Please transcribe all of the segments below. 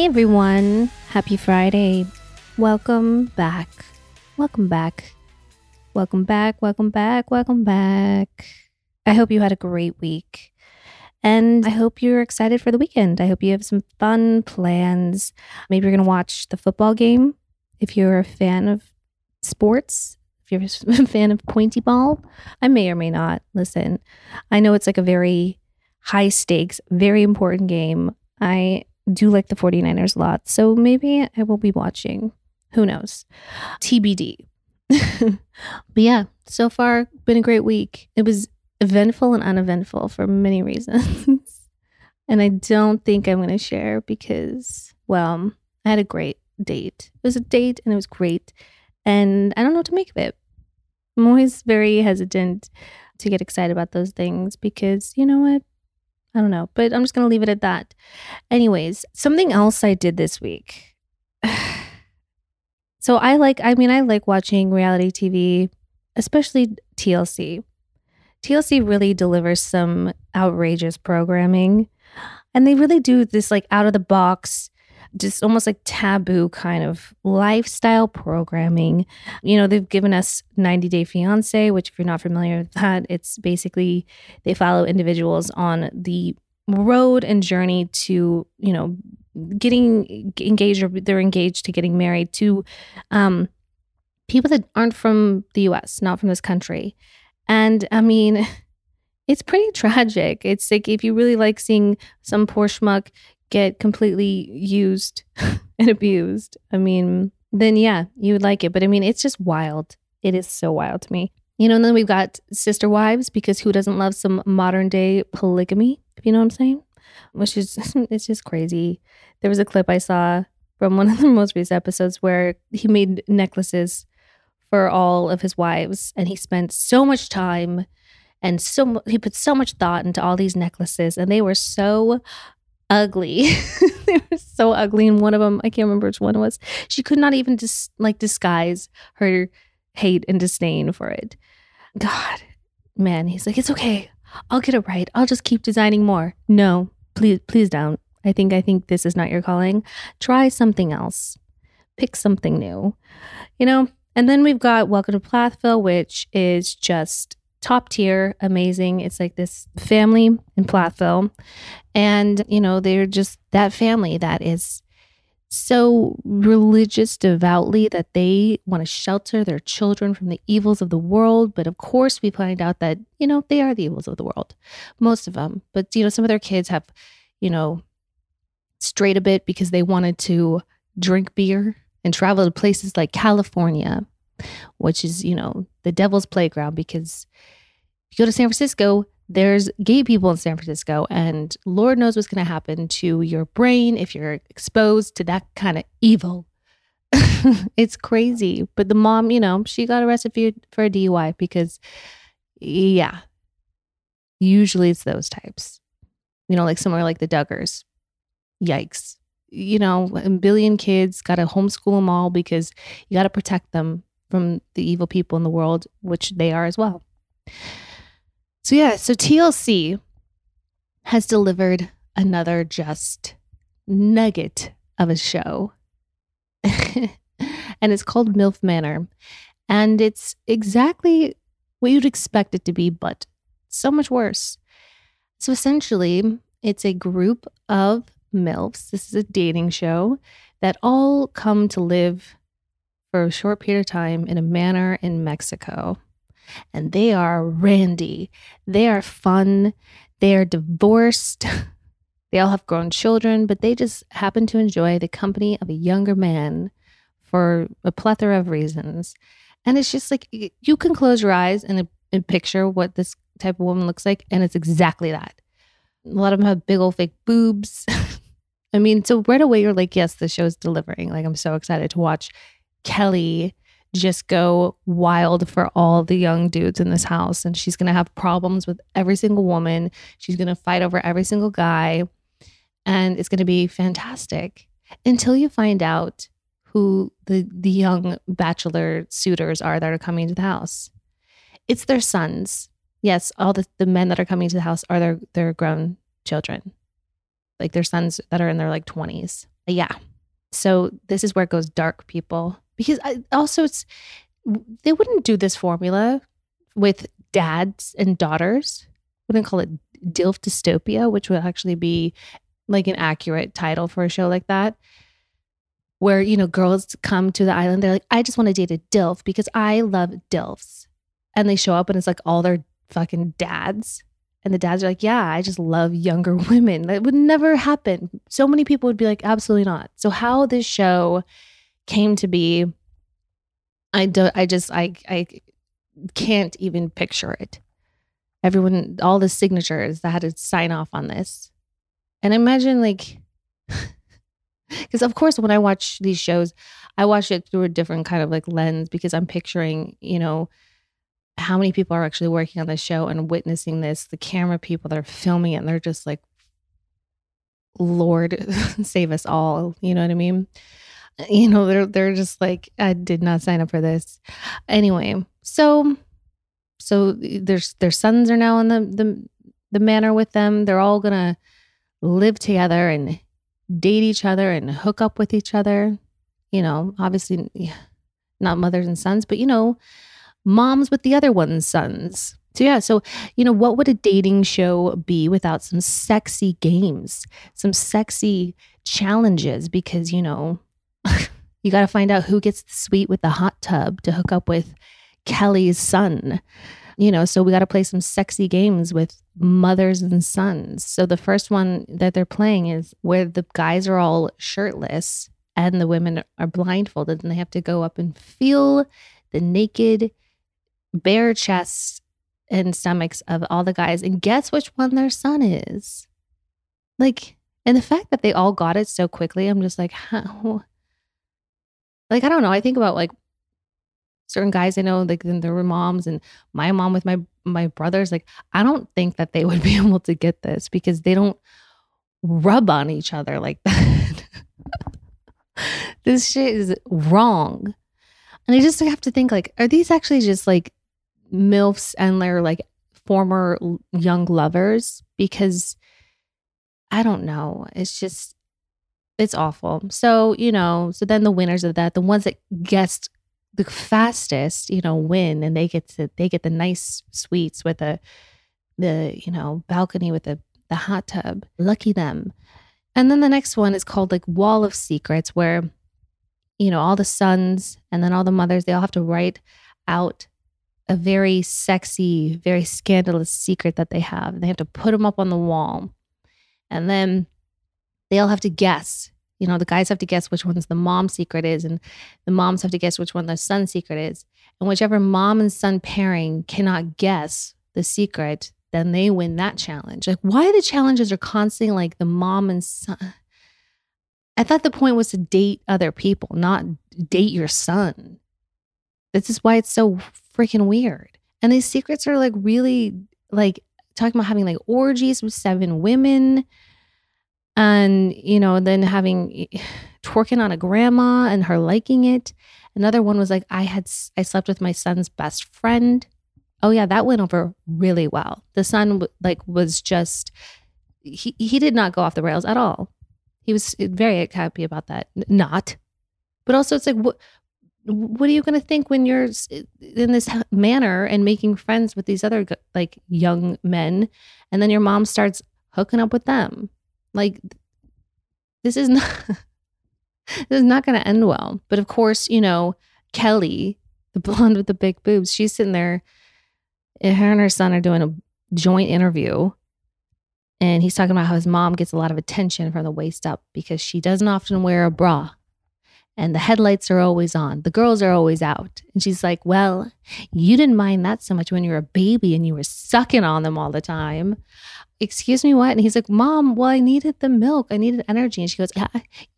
Hey everyone, happy Friday. Welcome back. Welcome back. Welcome back. Welcome back. Welcome back. I hope you had a great week. And I hope you're excited for the weekend. I hope you have some fun plans. Maybe you're going to watch the football game if you're a fan of sports, if you're a fan of pointy ball. I may or may not. Listen, I know it's like a very high stakes, very important game. I do like the 49ers a lot. So maybe I will be watching. Who knows? TBD. but yeah, so far been a great week. It was eventful and uneventful for many reasons. and I don't think I'm going to share because, well, I had a great date. It was a date and it was great. And I don't know what to make of it. I'm always very hesitant to get excited about those things because, you know what? I don't know, but I'm just going to leave it at that. Anyways, something else I did this week. so I like, I mean, I like watching reality TV, especially TLC. TLC really delivers some outrageous programming. And they really do this like out of the box, just almost like taboo kind of lifestyle programming. You know, they've given us 90 Day Fiance, which, if you're not familiar with that, it's basically they follow individuals on the road and journey to, you know, getting engaged or they're engaged to getting married to um, people that aren't from the US, not from this country. And I mean, it's pretty tragic. It's like if you really like seeing some poor schmuck get completely used and abused, I mean, then yeah, you would like it. But I mean, it's just wild. It is so wild to me. You know, and then we've got sister wives because who doesn't love some modern day polygamy, if you know what I'm saying? Which is, it's just crazy. There was a clip I saw from one of the most recent episodes where he made necklaces for all of his wives and he spent so much time and so he put so much thought into all these necklaces and they were so ugly. they were so ugly. And one of them, I can't remember which one was. She could not even just like disguise her hate and disdain for it. God, man, he's like, it's okay. I'll get it right. I'll just keep designing more. No, please, please don't. I think I think this is not your calling. Try something else. Pick something new. You know, and then we've got Welcome to Plathville, which is just top tier, amazing. It's like this family in Plathville. And, you know, they're just that family that is so religious devoutly that they want to shelter their children from the evils of the world. But of course, we find out that, you know, they are the evils of the world, most of them. But, you know, some of their kids have, you know, strayed a bit because they wanted to drink beer and travel to places like California, which is, you know, the devil's playground because you go to San Francisco, there's gay people in San Francisco, and Lord knows what's going to happen to your brain if you're exposed to that kind of evil. it's crazy. But the mom, you know, she got arrested for, for a DUI because, yeah, usually it's those types. You know, like somewhere like the Duggars. Yikes you know, a billion kids, got to homeschool them all because you got to protect them from the evil people in the world, which they are as well. So, yeah, so TLC has delivered another just nugget of a show. and it's called MILF Manor. And it's exactly what you'd expect it to be, but so much worse. So essentially, it's a group of MILFs. This is a dating show that all come to live for a short period of time in a manor in Mexico. And they are randy. They are fun. They are divorced. they all have grown children, but they just happen to enjoy the company of a younger man for a plethora of reasons. And it's just like you can close your eyes and, and picture what this type of woman looks like, and it's exactly that. A lot of them have big old fake boobs. I mean, so right away you're like, yes, the show's delivering. Like, I'm so excited to watch Kelly just go wild for all the young dudes in this house. And she's going to have problems with every single woman. She's going to fight over every single guy. And it's going to be fantastic until you find out who the, the young bachelor suitors are that are coming to the house. It's their sons. Yes, all the, the men that are coming to the house are their, their grown children like their sons that are in their like 20s. Yeah. So this is where it goes dark, people. Because I, also it's they wouldn't do this formula with dads and daughters. Wouldn't call it DILF dystopia, which would actually be like an accurate title for a show like that. Where, you know, girls come to the island, they're like, I just want to date a DILF because I love DILFs. And they show up and it's like all their fucking dads. And the dads are like, yeah, I just love younger women. That would never happen. So many people would be like, absolutely not. So how this show came to be, I don't, I just I I can't even picture it. Everyone, all the signatures that had to sign off on this. And imagine like because of course when I watch these shows, I watch it through a different kind of like lens because I'm picturing, you know, how many people are actually working on the show and witnessing this, the camera people that are filming it, and they're just like, Lord, save us all. You know what I mean? You know, they're they're just like, I did not sign up for this. Anyway, so so there's their sons are now in the the the manor with them. They're all gonna live together and date each other and hook up with each other. You know, obviously not mothers and sons, but you know, moms with the other one's sons. So, yeah, so, you know, what would a dating show be without some sexy games, some sexy challenges? Because, you know, you got to find out who gets the suite with the hot tub to hook up with Kelly's son. You know, so we got to play some sexy games with mothers and sons. So the first one that they're playing is where the guys are all shirtless and the women are blindfolded and they have to go up and feel the naked bare chests and stomachs of all the guys and guess which one their son is. Like, and the fact that they all got it so quickly, I'm just like, how? Like, I don't know. I think about like certain guys I know, like then their moms and my mom with my my brothers. Like, I don't think that they would be able to get this because they don't rub on each other like that. this shit is wrong. And I just have to think like, are these actually just like MILFs and their like former young lovers because I don't know. It's just, it's awful. So, you know, so then the winners of that, the ones that guessed the fastest, you know, win and they get to, they get the nice suites with the, the, you know, balcony with the, the hot tub. Lucky them. And then the next one is called like Wall of Secrets, where, you know, all the sons and then all the mothers, they all have to write out a very sexy, very scandalous secret that they have. They have to put them up on the wall. And then they all have to guess. You know, the guys have to guess which one's the mom's secret is, and the moms have to guess which one the son's secret is. And whichever mom and son pairing cannot guess the secret, then they win that challenge. Like, why the challenges are constantly like the mom and son? I thought the point was to date other people, not date your son. This is why it's so freaking weird. And these secrets are like really like talking about having like orgies with seven women and you know then having twerking on a grandma and her liking it. Another one was like i had i slept with my son's best friend. Oh yeah that went over really well. The son like was just he he did not go off the rails at all. He was eh, very happy about that. Not. But also it's like what what are you going to think when you're eh, in this manor and making friends with these other like young men? And then your mom starts hooking up with them like this is not this is not going to end well. But of course you know kelly the blonde with the big boobs she's sitting there and her and her son are doing a joint interview and he's talking about how his mom gets a lot of attention from the waist up because she doesn't often wear a bra and the headlights are always on. The girls are always out. And she's like, Well, you didn't mind that so much when you were a baby and you were sucking on them all the time. Excuse me, what? And he's like, Mom, well, I needed the milk. I needed energy. And she goes, yeah,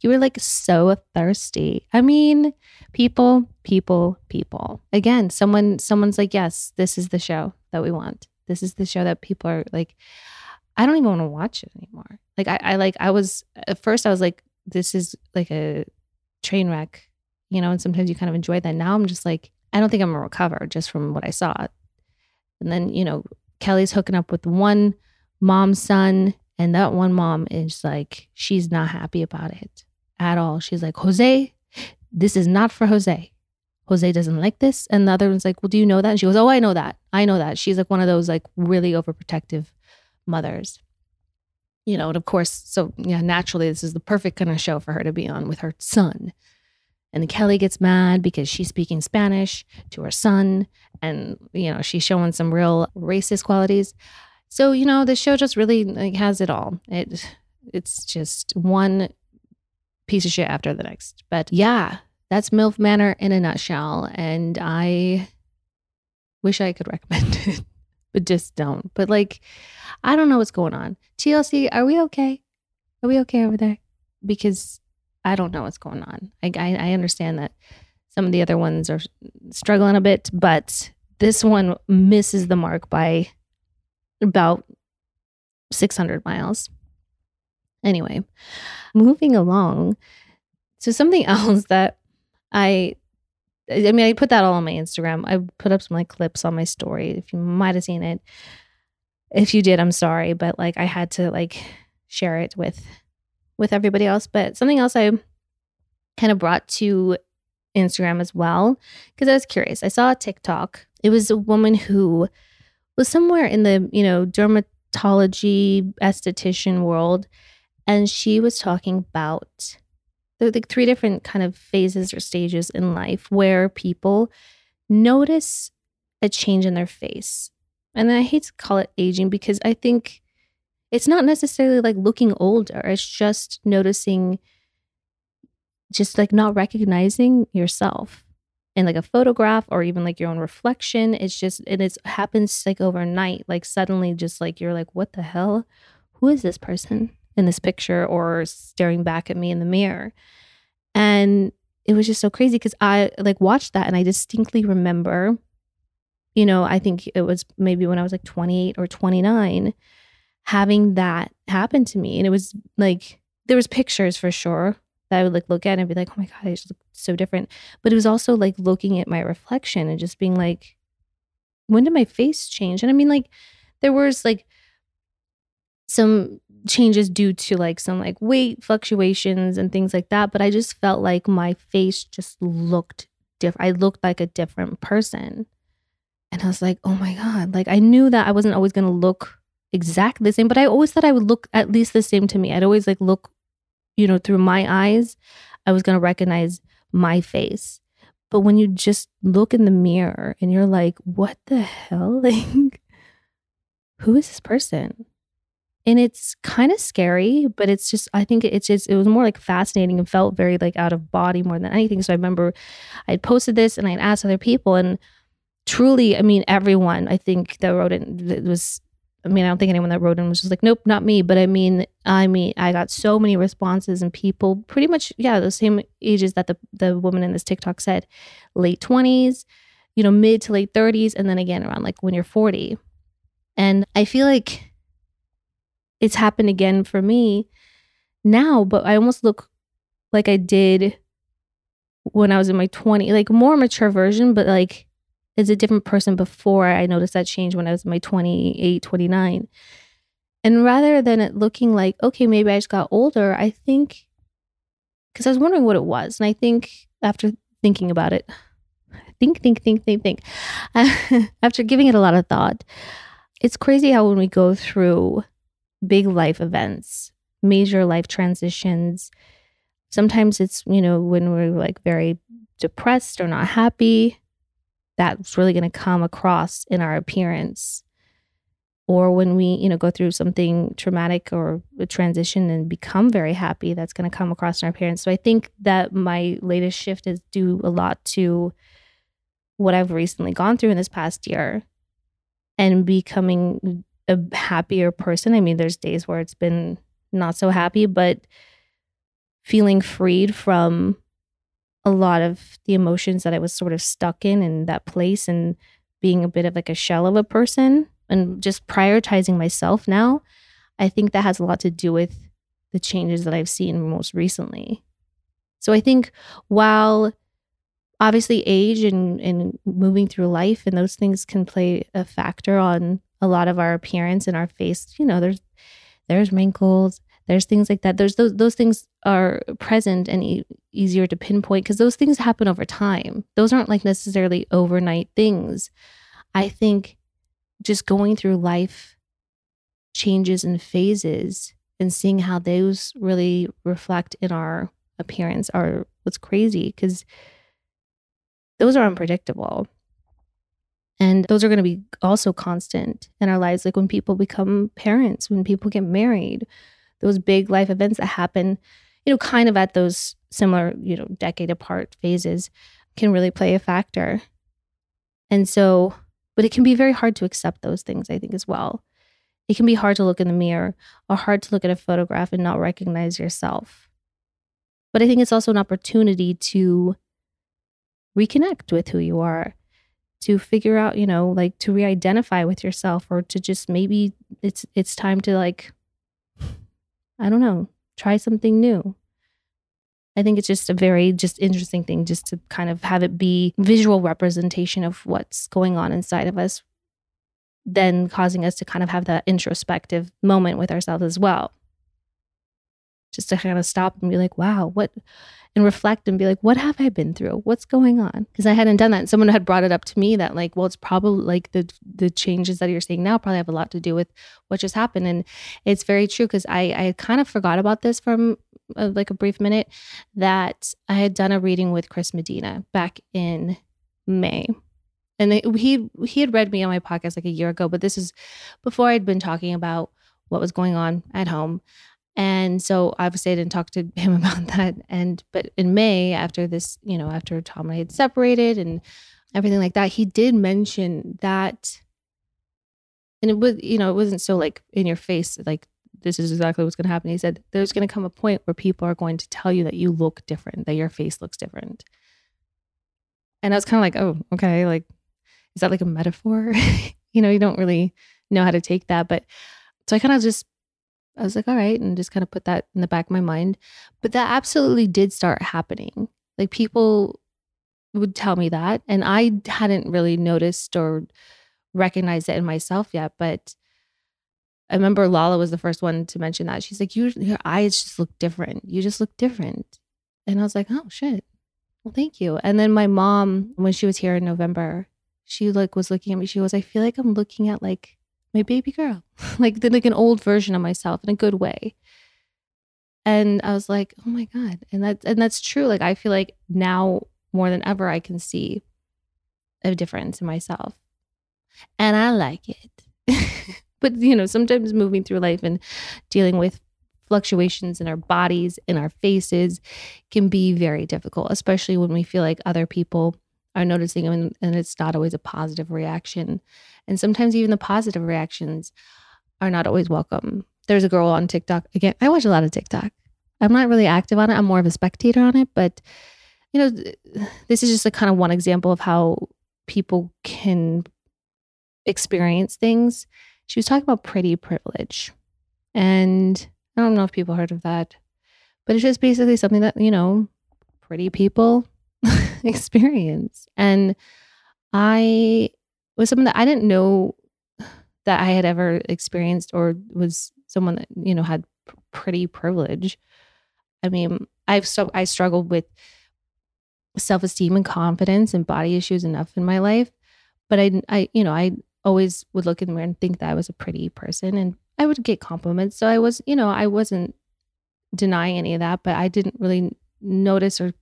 You were like so thirsty. I mean, people, people, people. Again, someone, someone's like, Yes, this is the show that we want. This is the show that people are like, I don't even want to watch it anymore. Like I, I like I was at first I was like, this is like a train wreck, you know, and sometimes you kind of enjoy that. Now I'm just like, I don't think I'm gonna recover just from what I saw. And then, you know, Kelly's hooking up with one mom's son, and that one mom is like, she's not happy about it at all. She's like, Jose, this is not for Jose. Jose doesn't like this. And the other one's like, Well, do you know that? And she goes, Oh, I know that. I know that. She's like one of those like really overprotective mothers. You know, and of course, so yeah, naturally, this is the perfect kind of show for her to be on with her son. And Kelly gets mad because she's speaking Spanish to her son, and you know she's showing some real racist qualities. So you know the show just really like, has it all. It it's just one piece of shit after the next. But yeah, that's MILF Manor in a nutshell, and I wish I could recommend it, but just don't. But like, I don't know what's going on. TLC, are we okay? Are we okay over there? Because I don't know what's going on. I, I, I understand that some of the other ones are struggling a bit, but this one misses the mark by about 600 miles. Anyway, moving along. So, something else that I I mean, I put that all on my Instagram. I put up some like clips on my story. If you might have seen it, if you did, I'm sorry, but like I had to like share it with with everybody else. But something else I kind of brought to Instagram as well because I was curious. I saw a TikTok. It was a woman who was somewhere in the you know dermatology esthetician world, and she was talking about the like three different kind of phases or stages in life where people notice a change in their face. And I hate to call it aging because I think it's not necessarily like looking older. It's just noticing just like not recognizing yourself in like a photograph or even like your own reflection. It's just and it happens like overnight. Like suddenly just like you're like, what the hell? Who is this person? In this picture or staring back at me in the mirror. And it was just so crazy because I like watched that and I distinctly remember, you know, I think it was maybe when I was like 28 or 29 having that happen to me. And it was like there was pictures for sure that I would like look at and be like, oh my God, I just look so different. But it was also like looking at my reflection and just being like, when did my face change? And I mean, like, there was like some changes due to like some like weight fluctuations and things like that. But I just felt like my face just looked different. I looked like a different person. And I was like, oh my God. Like I knew that I wasn't always going to look exactly the same, but I always thought I would look at least the same to me. I'd always like look, you know, through my eyes, I was going to recognize my face. But when you just look in the mirror and you're like, what the hell? Like, who is this person? And it's kind of scary but it's just i think it's just it was more like fascinating and felt very like out of body more than anything. So i remember i posted this and i'd asked other people and truly i mean everyone i think that wrote it was i mean i don't think anyone that wrote in was just like nope not me. But i mean i mean i got so many responses and people pretty much yeah the same ages that the, the woman in this tiktok said late 20s you know mid to late 30s and then again around like when you're 40 and i feel like it's happened again for me now, but I almost look like I did when I was in my 20, like more mature version, but like as a different person before I noticed that change when I was in my 28, 29. And rather than it looking like, okay, maybe I just got older, I think, because I was wondering what it was. And I think after thinking about it, think, think, think, think, think, after giving it a lot of thought, it's crazy how when we go through big life events, major life transitions. Sometimes it's, you know, when we're like very depressed or not happy, that's really going to come across in our appearance. or when we you know go through something traumatic or a transition and become very happy that's going to come across in our appearance. so i think that my latest shift is due a lot to what i've recently gone through in this past year and becoming a happier person i mean there's days where it's been not so happy but feeling freed from a lot of the emotions that i was sort of stuck in in that place and being a bit of like a shell of a person and just prioritizing myself now, I think that has a lot to do with the changes that I've seen most recently. So I think while obviously age and, and moving through life and those things can play a factor on a lot of our appearance and our face, you know, there's there's wrinkles, there's things like that. There's those those things are present and e- easier to pinpoint because those things happen over time. Those aren't like necessarily overnight things. I think just going through life changes and phases and seeing how those really reflect in our appearance are what's crazy because those are unpredictable. And those are going to be also constant in our lives. Like when people become parents, when people get married, those big life events that happen, you know, kind of at those similar, you know, decade apart phases can really play a factor. And so but it can be very hard to accept those things, I think, as well. It can be hard to look in the mirror or hard to look at a photograph and not recognize yourself. But I think it's also an opportunity to reconnect with who you are, to figure out, you know, like to re-identify with yourself or to just maybe it's it's time to like I don't know, try something new. I think it's just a very just interesting thing just to kind of have it be visual representation of what's going on inside of us then causing us to kind of have that introspective moment with ourselves as well. Just to kind of stop and be like, wow, what and reflect and be like, what have I been through? What's going on? Because I hadn't done that. And someone had brought it up to me that like, well, it's probably like the the changes that you're seeing now probably have a lot to do with what just happened. And it's very true because I I kind of forgot about this from a, like a brief minute that I had done a reading with Chris Medina back in May. And he he had read me on my podcast like a year ago, but this is before I'd been talking about what was going on at home. And so obviously I didn't talk to him about that. And but in May, after this, you know, after Tom and I had separated and everything like that, he did mention that and it was, you know, it wasn't so like in your face, like this is exactly what's going to happen. He said, there's going to come a point where people are going to tell you that you look different, that your face looks different. And I was kind of like, oh, okay. Like, is that like a metaphor? you know, you don't really know how to take that. But so I kind of just, I was like, all right. And just kind of put that in the back of my mind. But that absolutely did start happening. Like, people would tell me that. And I hadn't really noticed or recognized it in myself yet. But I remember Lala was the first one to mention that. She's like, you, your eyes just look different. You just look different. And I was like, oh shit. Well, thank you. And then my mom, when she was here in November, she like was looking at me. She goes, I feel like I'm looking at like my baby girl, like the, like an old version of myself in a good way. And I was like, oh my god. And that and that's true. Like I feel like now more than ever, I can see a difference in myself, and I like it. But, you know, sometimes moving through life and dealing with fluctuations in our bodies, in our faces can be very difficult, especially when we feel like other people are noticing and, and it's not always a positive reaction. And sometimes even the positive reactions are not always welcome. There's a girl on TikTok. Again, I watch a lot of TikTok. I'm not really active on it. I'm more of a spectator on it, but you know, this is just a kind of one example of how people can experience things she was talking about pretty privilege. And I don't know if people heard of that, but it's just basically something that, you know, pretty people experience. And I was someone that I didn't know that I had ever experienced or was someone that, you know, had pretty privilege. I mean, I've so I struggled with self-esteem and confidence and body issues enough in my life, but I I you know, I always would look in the mirror and think that I was a pretty person and I would get compliments. So I was, you know, I wasn't denying any of that, but I didn't really notice or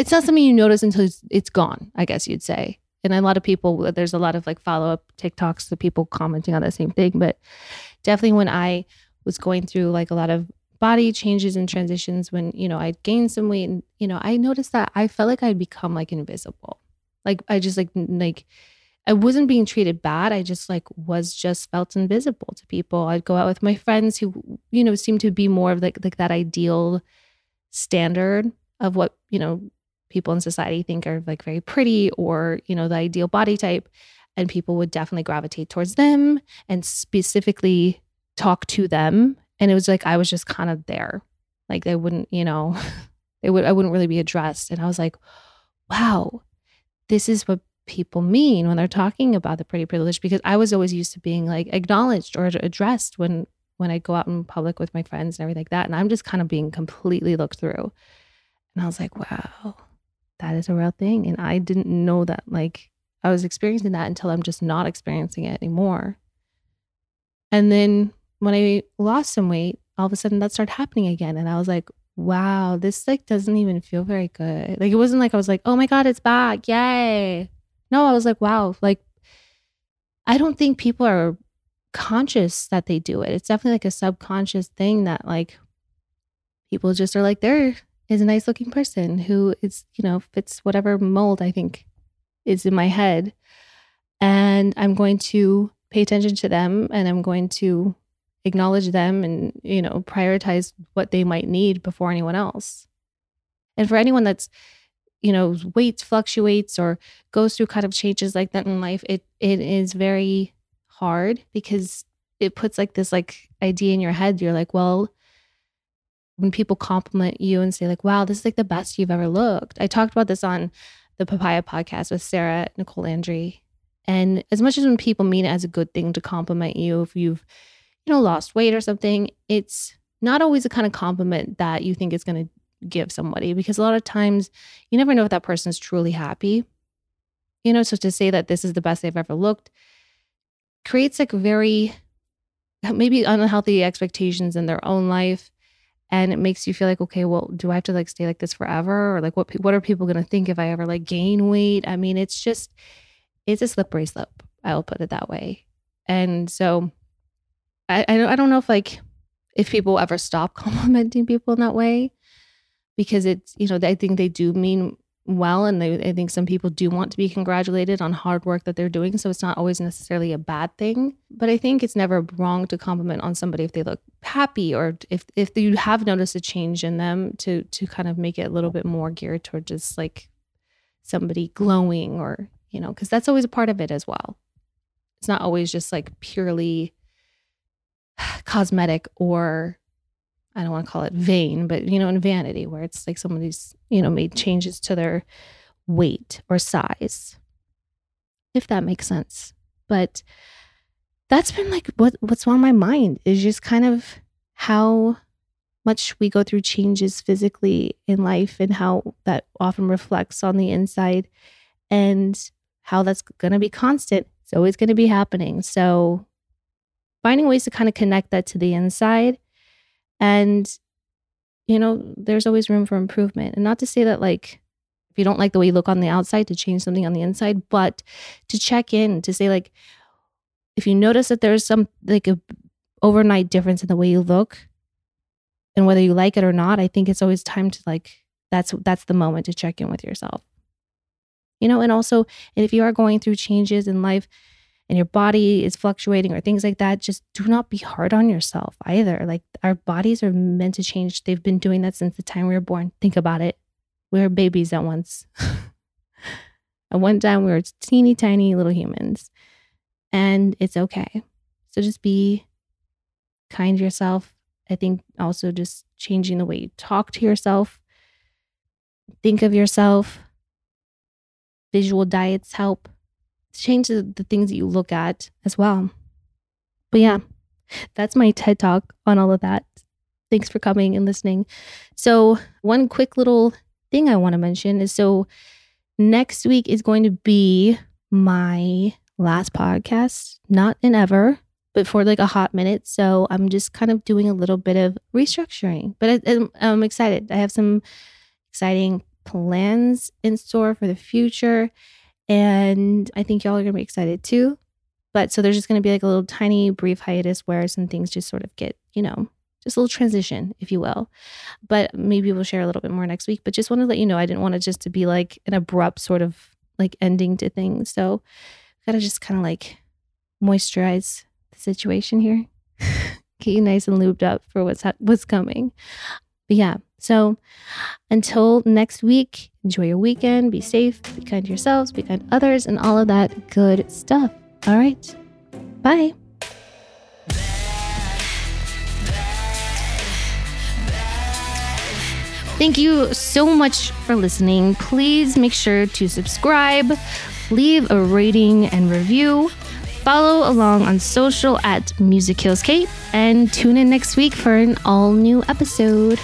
it's not something you notice until it's, it's gone, I guess you'd say. and a lot of people there's a lot of like follow up TikToks the people commenting on the same thing, but definitely when I was going through like a lot of body changes and transitions when you know I'd gained some weight and you know I noticed that I felt like I'd become like invisible. Like I just like like I wasn't being treated bad. I just like was just felt invisible to people. I'd go out with my friends who you know seemed to be more of like like that ideal standard of what, you know, people in society think are like very pretty or, you know, the ideal body type and people would definitely gravitate towards them and specifically talk to them and it was like I was just kind of there. Like they wouldn't, you know, they would I wouldn't really be addressed. And I was like, wow, this is what people mean when they're talking about the pretty privilege because I was always used to being like acknowledged or addressed when when I go out in public with my friends and everything like that. And I'm just kind of being completely looked through. And I was like, wow, that is a real thing. And I didn't know that like I was experiencing that until I'm just not experiencing it anymore. And then when I lost some weight, all of a sudden that started happening again. And I was like, wow, this like doesn't even feel very good. Like it wasn't like I was like, oh my God, it's back. Yay. No, I was like, wow, like I don't think people are conscious that they do it. It's definitely like a subconscious thing that like people just are like, there is a nice looking person who is, you know, fits whatever mold I think is in my head. And I'm going to pay attention to them and I'm going to acknowledge them and you know prioritize what they might need before anyone else and for anyone that's you know weight fluctuates or goes through kind of changes like that in life it it is very hard because it puts like this like idea in your head you're like well when people compliment you and say like wow this is like the best you've ever looked. I talked about this on the papaya podcast with sarah nicole landry. And as much as when people mean it as a good thing to compliment you if you've you know, lost weight or something, it's not always the kind of compliment that you think is going to give somebody because a lot of times you never know if that person is truly happy. You know, so to say that this is the best they've ever looked creates like very maybe unhealthy expectations in their own life and it makes you feel like okay well do i have to like stay like this forever? Or like what what are people going to think if i ever like gain weight? I mean it's just it's a slippery slope i'll put it that way. And so I, I don't know if like if people ever stop complimenting people in that way because it's you know I think they do mean well and they, I think some people do want to be congratulated on hard work that they're doing so it's not always necessarily a bad thing. But I think it's never wrong to compliment on somebody if they look happy or if if you have noticed a change in them to to kind of make it a little bit more geared toward just like somebody glowing or you know because that's always a part of it as well. It's not always just like purely cosmetic or I don't want to call it vain, but you know, in vanity, where it's like somebody's, you know, made changes to their weight or size. If that makes sense. But that's been like what what's on my mind is just kind of how much we go through changes physically in life and how that often reflects on the inside and how that's going to be constant. It's always going to be happening. So finding ways to kind of connect that to the inside. And, you know, there's always room for improvement. And not to say that, like, if you don't like the way you look on the outside, to change something on the inside, but to check in, to say, like, if you notice that there's some, like, a overnight difference in the way you look and whether you like it or not, I think it's always time to, like, that's that's the moment to check in with yourself you know and also if you are going through changes in life and your body is fluctuating or things like that, just do not be hard on yourself either. Like our bodies are meant to change. They've been doing that since the time we were born. Think about it. We were babies at once. at one time, we were teeny tiny little humans, and it's okay. So just be kind to yourself. I think also just changing the way you talk to yourself, think of yourself. Visual diets help change the, the things that you look at as well. But yeah, that's my TED talk on all of that. Thanks for coming and listening. So, one quick little thing I want to mention is so next week is going to be my last podcast, not in ever, but for like a hot minute. So, I'm just kind of doing a little bit of restructuring, but I, I'm excited. I have some exciting plans in store for the future And I think y'all are going to be excited too. But so there's just going to be like a little tiny brief hiatus where some things just sort of get, you know, just a little transition, if you will. But maybe we'll share a little bit more next week. But just want to let you know, I didn't want it just to be like an abrupt sort of like ending to things. So gotta just kind of like moisturize the situation here, get you nice and lubed up for what's ha- what's coming. But yeah, so until next week, enjoy your weekend, be safe, be kind to yourselves, be kind to others, and all of that good stuff. All right, bye. Thank you so much for listening. Please make sure to subscribe, leave a rating and review, follow along on social at Music Kills Kate, and tune in next week for an all new episode.